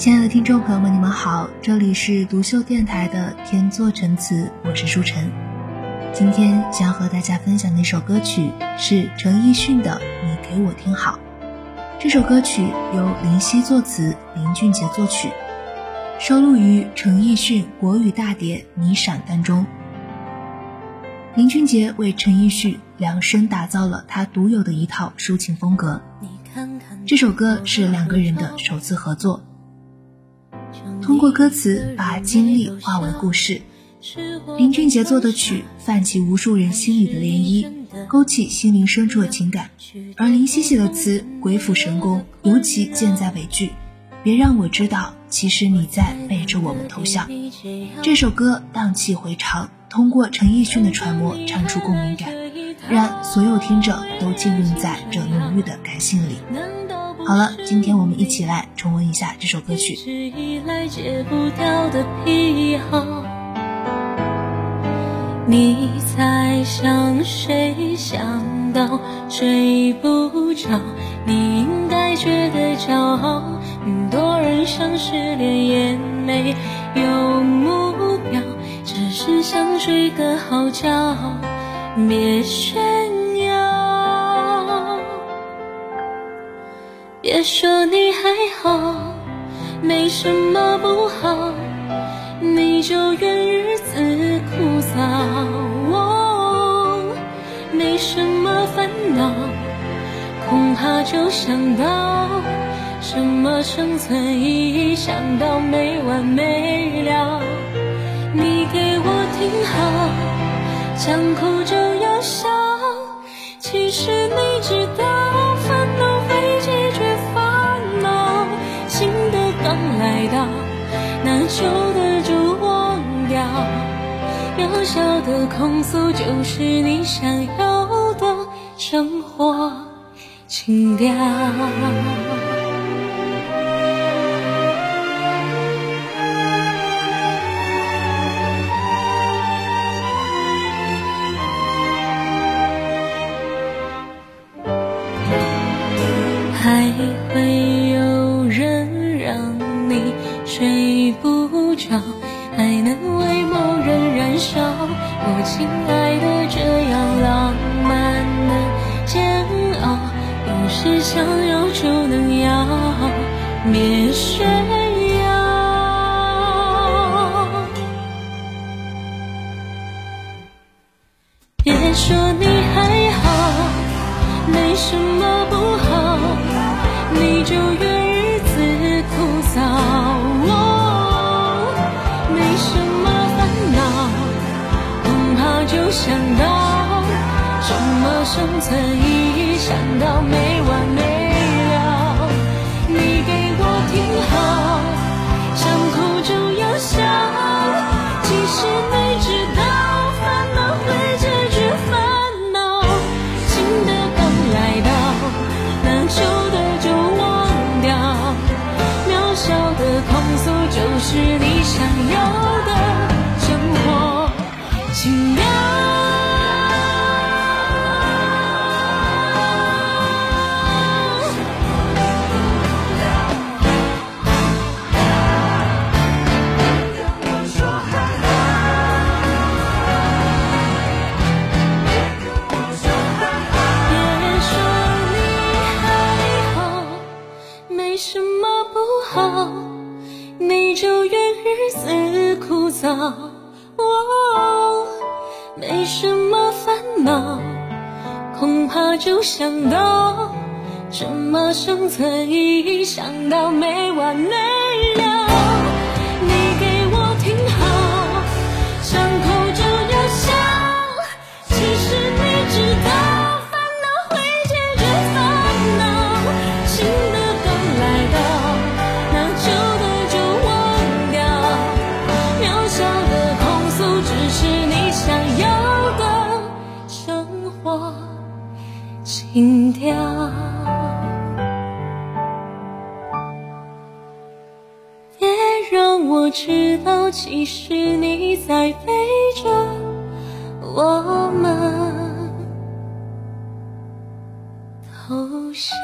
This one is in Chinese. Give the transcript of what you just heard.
亲爱的听众朋友们，你们好，这里是独秀电台的天作陈词，我是舒晨。今天想要和大家分享的一首歌曲是陈奕迅的《你给我听好》。这首歌曲由林夕作词，林俊杰作曲，收录于陈奕迅国语大碟《你闪》当中。林俊杰为陈奕迅量身打造了他独有的一套抒情风格。这首歌是两个人的首次合作，通过歌词把经历化为故事。林俊杰作的曲泛起无数人心里的涟漪，勾起心灵深处的情感；而林夕写的词鬼斧神工，尤其健在尾句：“别让我知道，其实你在背着我们偷笑。”这首歌荡气回肠。通过陈奕迅的揣摩，唱出共鸣感，让所有听者都浸润在这浓郁的感性里。好了，今天我们一起来重温一下这首歌曲。你在想谁？想到睡不着，你应该觉得骄傲。很多人想失恋也没有目标。只是想睡个好觉，别炫别说你还好，没什么不好，你就怨日子枯燥。哦没什么烦恼，恐怕就想到什么生存意义，想到没完没了。你给我听好，想哭就要笑。其实你知道，常来到，那旧的就忘掉。渺小的控诉，就是你想要的生活情调。还能为某人燃烧，我亲爱的，这样浪漫的煎熬，不是想要就能要，别炫耀。别说你还好，没什么生存意义，想到没完没了。你给我听好，想哭就要笑。其实你知道，烦恼会解决烦恼。新的刚来到，那旧的就忘掉。渺小的控诉，就是你想要的生活请似枯燥，哦。没什么烦恼，恐怕就想到什么生存意义，想到没完没了。情调，别让我知道，其实你在背着我们偷笑。